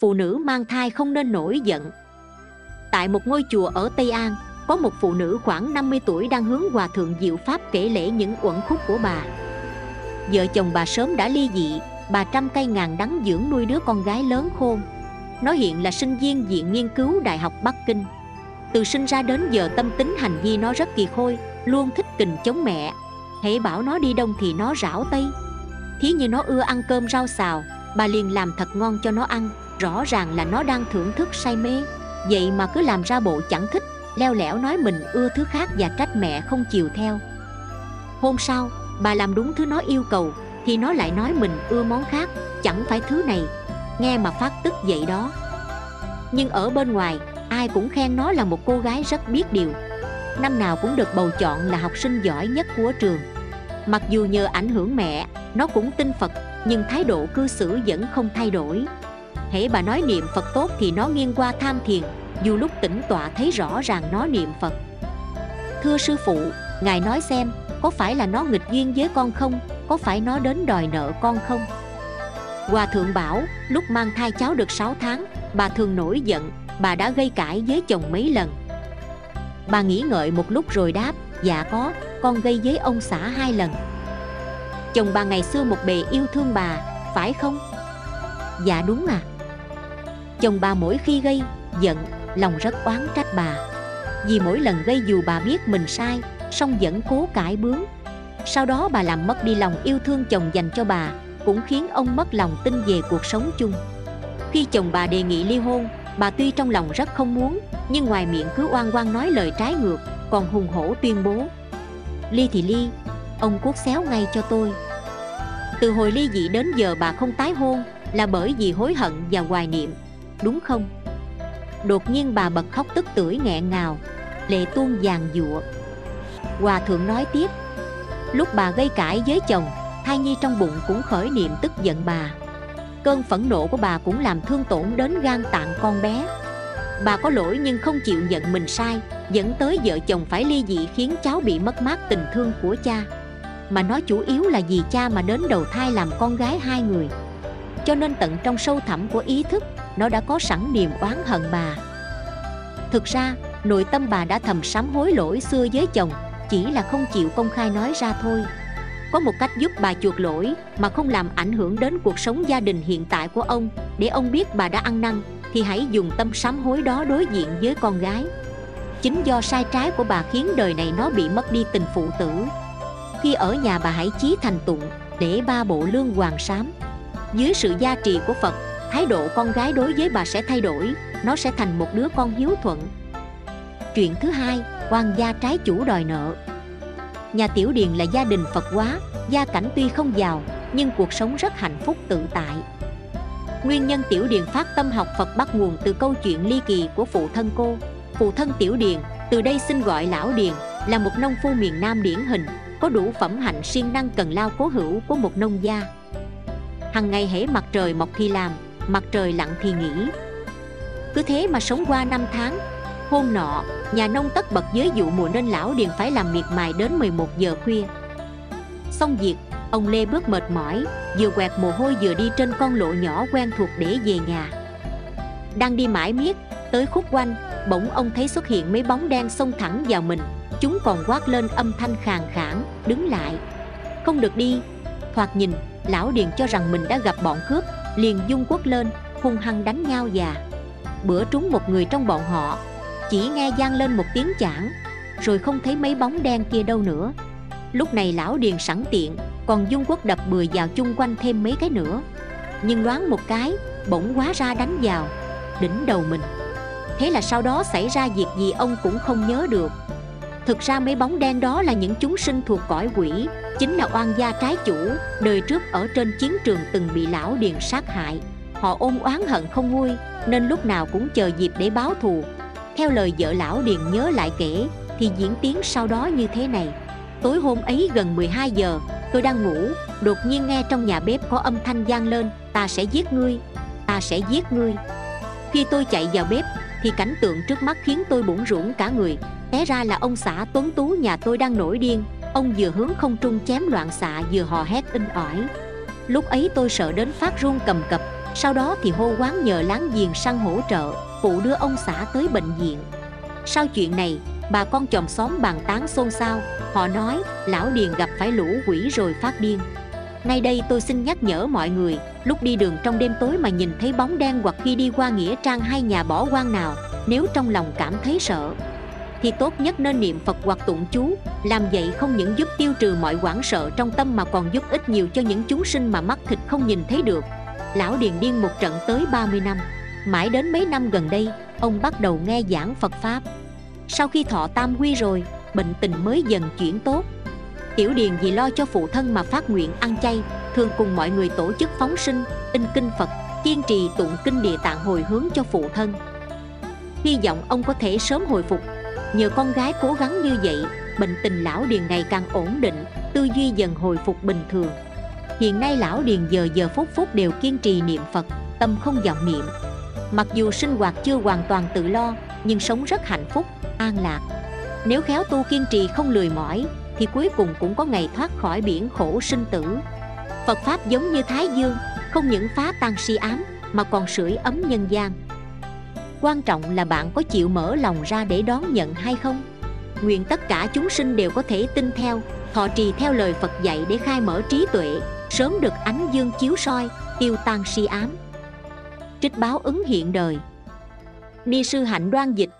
phụ nữ mang thai không nên nổi giận. Tại một ngôi chùa ở tây an, có một phụ nữ khoảng 50 tuổi đang hướng hòa thượng diệu pháp kể lễ những uẩn khúc của bà. Vợ chồng bà sớm đã ly dị, bà trăm cây ngàn đắng dưỡng nuôi đứa con gái lớn khôn. Nó hiện là sinh viên viện nghiên cứu đại học bắc kinh. Từ sinh ra đến giờ tâm tính hành vi nó rất kỳ khôi, luôn thích kình chống mẹ. Hãy bảo nó đi đông thì nó rảo tây. Thí như nó ưa ăn cơm rau xào, bà liền làm thật ngon cho nó ăn rõ ràng là nó đang thưởng thức say mê. Vậy mà cứ làm ra bộ chẳng thích, leo lẻo nói mình ưa thứ khác và trách mẹ không chiều theo. Hôm sau, bà làm đúng thứ nó yêu cầu, thì nó lại nói mình ưa món khác, chẳng phải thứ này. Nghe mà phát tức vậy đó. Nhưng ở bên ngoài, ai cũng khen nó là một cô gái rất biết điều. Năm nào cũng được bầu chọn là học sinh giỏi nhất của trường. Mặc dù nhờ ảnh hưởng mẹ, nó cũng tin phật, nhưng thái độ cư xử vẫn không thay đổi hễ bà nói niệm phật tốt thì nó nghiêng qua tham thiền, dù lúc tỉnh tọa thấy rõ ràng nó niệm phật. Thưa sư phụ, ngài nói xem, có phải là nó nghịch duyên với con không? Có phải nó đến đòi nợ con không? Hòa thượng bảo, lúc mang thai cháu được 6 tháng, bà thường nổi giận, bà đã gây cãi với chồng mấy lần. Bà nghĩ ngợi một lúc rồi đáp dạ có, con gây với ông xã hai lần. Chồng bà ngày xưa một bề yêu thương bà, phải không? Dạ đúng à chồng bà mỗi khi gây giận, lòng rất oán trách bà. Vì mỗi lần gây dù bà biết mình sai, song vẫn cố cãi bướng. Sau đó bà làm mất đi lòng yêu thương chồng dành cho bà, cũng khiến ông mất lòng tin về cuộc sống chung. Khi chồng bà đề nghị ly hôn, bà tuy trong lòng rất không muốn, nhưng ngoài miệng cứ oan oan nói lời trái ngược, còn hùng hổ tuyên bố, ly thì ly, ông cuốc xéo ngay cho tôi. Từ hồi ly dị đến giờ bà không tái hôn là bởi vì hối hận và hoài niệm đúng không? Đột nhiên bà bật khóc tức tưởi nghẹn ngào, lệ tuôn vàng dụa hòa thượng nói tiếp, lúc bà gây cãi với chồng, thai nhi trong bụng cũng khởi niệm tức giận bà. Cơn phẫn nộ của bà cũng làm thương tổn đến gan tạng con bé. Bà có lỗi nhưng không chịu nhận mình sai, dẫn tới vợ chồng phải ly dị khiến cháu bị mất mát tình thương của cha. Mà nó chủ yếu là vì cha mà đến đầu thai làm con gái hai người. Cho nên tận trong sâu thẳm của ý thức nó đã có sẵn niềm oán hận bà. Thực ra, nội tâm bà đã thầm sám hối lỗi xưa với chồng, chỉ là không chịu công khai nói ra thôi. Có một cách giúp bà chuộc lỗi mà không làm ảnh hưởng đến cuộc sống gia đình hiện tại của ông. Để ông biết bà đã ăn năn, thì hãy dùng tâm sám hối đó đối diện với con gái. Chính do sai trái của bà khiến đời này nó bị mất đi tình phụ tử. Khi ở nhà bà hãy chí thành tụng để ba bộ lương hoàng sám. Dưới sự gia trì của phật thái độ con gái đối với bà sẽ thay đổi, nó sẽ thành một đứa con hiếu thuận. Chuyện thứ hai, quan gia trái chủ đòi nợ. Nhà tiểu điền là gia đình phật hóa, gia cảnh tuy không giàu, nhưng cuộc sống rất hạnh phúc tự tại. Nguyên nhân tiểu điền phát tâm học phật bắt nguồn từ câu chuyện ly kỳ của phụ thân cô. Phụ thân tiểu điền, từ đây xin gọi lão điền, là một nông phu miền nam điển hình, có đủ phẩm hạnh siêng năng cần lao cố hữu của một nông gia. Hằng ngày hễ mặt trời mọc thì làm mặt trời lặn thì nghỉ. Cứ thế mà sống qua năm tháng hôm nọ, nhà nông tất bật với vụ mùa nên lão điền phải làm miệt mài đến 11 giờ khuya. Xong việc, ông lê bước mệt mỏi, vừa quẹt mồ hôi vừa đi trên con lộ nhỏ quen thuộc để về nhà. Đang đi mãi miết, tới khúc quanh, bỗng ông thấy xuất hiện mấy bóng đen xông thẳng vào mình. Chúng còn quát lên âm thanh khàn khản đứng lại. Không được đi, thoạt nhìn, lão điền cho rằng mình đã gặp bọn cướp liền dung quất lên, hung hăng đánh nhau già. Bữa trúng một người trong bọn họ, chỉ nghe gian lên một tiếng chảng, rồi không thấy mấy bóng đen kia đâu nữa. Lúc này lão điền sẵn tiện, còn dung quốc đập bừa vào chung quanh thêm mấy cái nữa. Nhưng đoán một cái, bỗng quá ra đánh vào, đỉnh đầu mình. Thế là sau đó xảy ra việc gì ông cũng không nhớ được thực ra mấy bóng đen đó là những chúng sinh thuộc cõi quỷ, chính là oan gia trái chủ, đời trước ở trên chiến trường từng bị lão điền sát hại. Họ ôm oán hận không nguôi, nên lúc nào cũng chờ dịp để báo thù. Theo lời vợ lão điền nhớ lại kể, thì diễn tiến sau đó như thế này. Tối hôm ấy gần 12 giờ, tôi đang ngủ, đột nhiên nghe trong nhà bếp có âm thanh gian lên, ta sẽ giết ngươi, ta sẽ giết ngươi. Khi tôi chạy vào bếp, thì cảnh tượng trước mắt khiến tôi bủn rủn cả người té ra là ông xã tuấn tú nhà tôi đang nổi điên. Ông vừa hướng không trung chém loạn xạ, vừa hò hét in ỏi. Lúc ấy tôi sợ đến phát run cầm cập. Sau đó thì hô quán nhờ láng giềng sang hỗ trợ, phụ đưa ông xã tới bệnh viện. Sau chuyện này, bà con chồng xóm bàn tán xôn xao. Họ nói, lão điền gặp phải lũ quỷ rồi phát điên. Nay đây tôi xin nhắc nhở mọi người, lúc đi đường trong đêm tối mà nhìn thấy bóng đen hoặc khi đi qua nghĩa trang hay nhà bỏ quan nào, nếu trong lòng cảm thấy sợ thì tốt nhất nên niệm phật hoặc tụng chú. Làm vậy không những giúp tiêu trừ mọi hoảng sợ trong tâm mà còn giúp ích nhiều cho những chúng sinh mà mắt thịt không nhìn thấy được. Lão điền điên một trận tới 30 năm. Mãi đến mấy năm gần đây, ông bắt đầu nghe giảng phật pháp. Sau khi thọ tam quy rồi, bệnh tình mới dần chuyển tốt. Tiểu điền vì lo cho phụ thân mà phát nguyện ăn chay, thường cùng mọi người tổ chức phóng sinh, in kinh phật, kiên trì tụng kinh địa tạng hồi hướng cho phụ thân. Hy vọng ông có thể sớm hồi phục nhờ con gái cố gắng như vậy, bệnh tình lão điền ngày càng ổn định, tư duy dần hồi phục bình thường. Hiện nay lão điền giờ giờ phút phút đều kiên trì niệm phật, tâm không vọng niệm. Mặc dù sinh hoạt chưa hoàn toàn tự lo, nhưng sống rất hạnh phúc, an lạc. Nếu khéo tu kiên trì không lười mỏi, thì cuối cùng cũng có ngày thoát khỏi biển khổ sinh tử. Phật pháp giống như thái dương, không những phá tan si ám, mà còn sưởi ấm nhân gian quan trọng là bạn có chịu mở lòng ra để đón nhận hay không? Nguyện tất cả chúng sinh đều có thể tin theo, thọ trì theo lời phật dạy để khai mở trí tuệ, sớm được ánh dương chiếu soi, tiêu tan si ám. Trích báo ứng hiện đời. Ni sư hạnh đoan dịch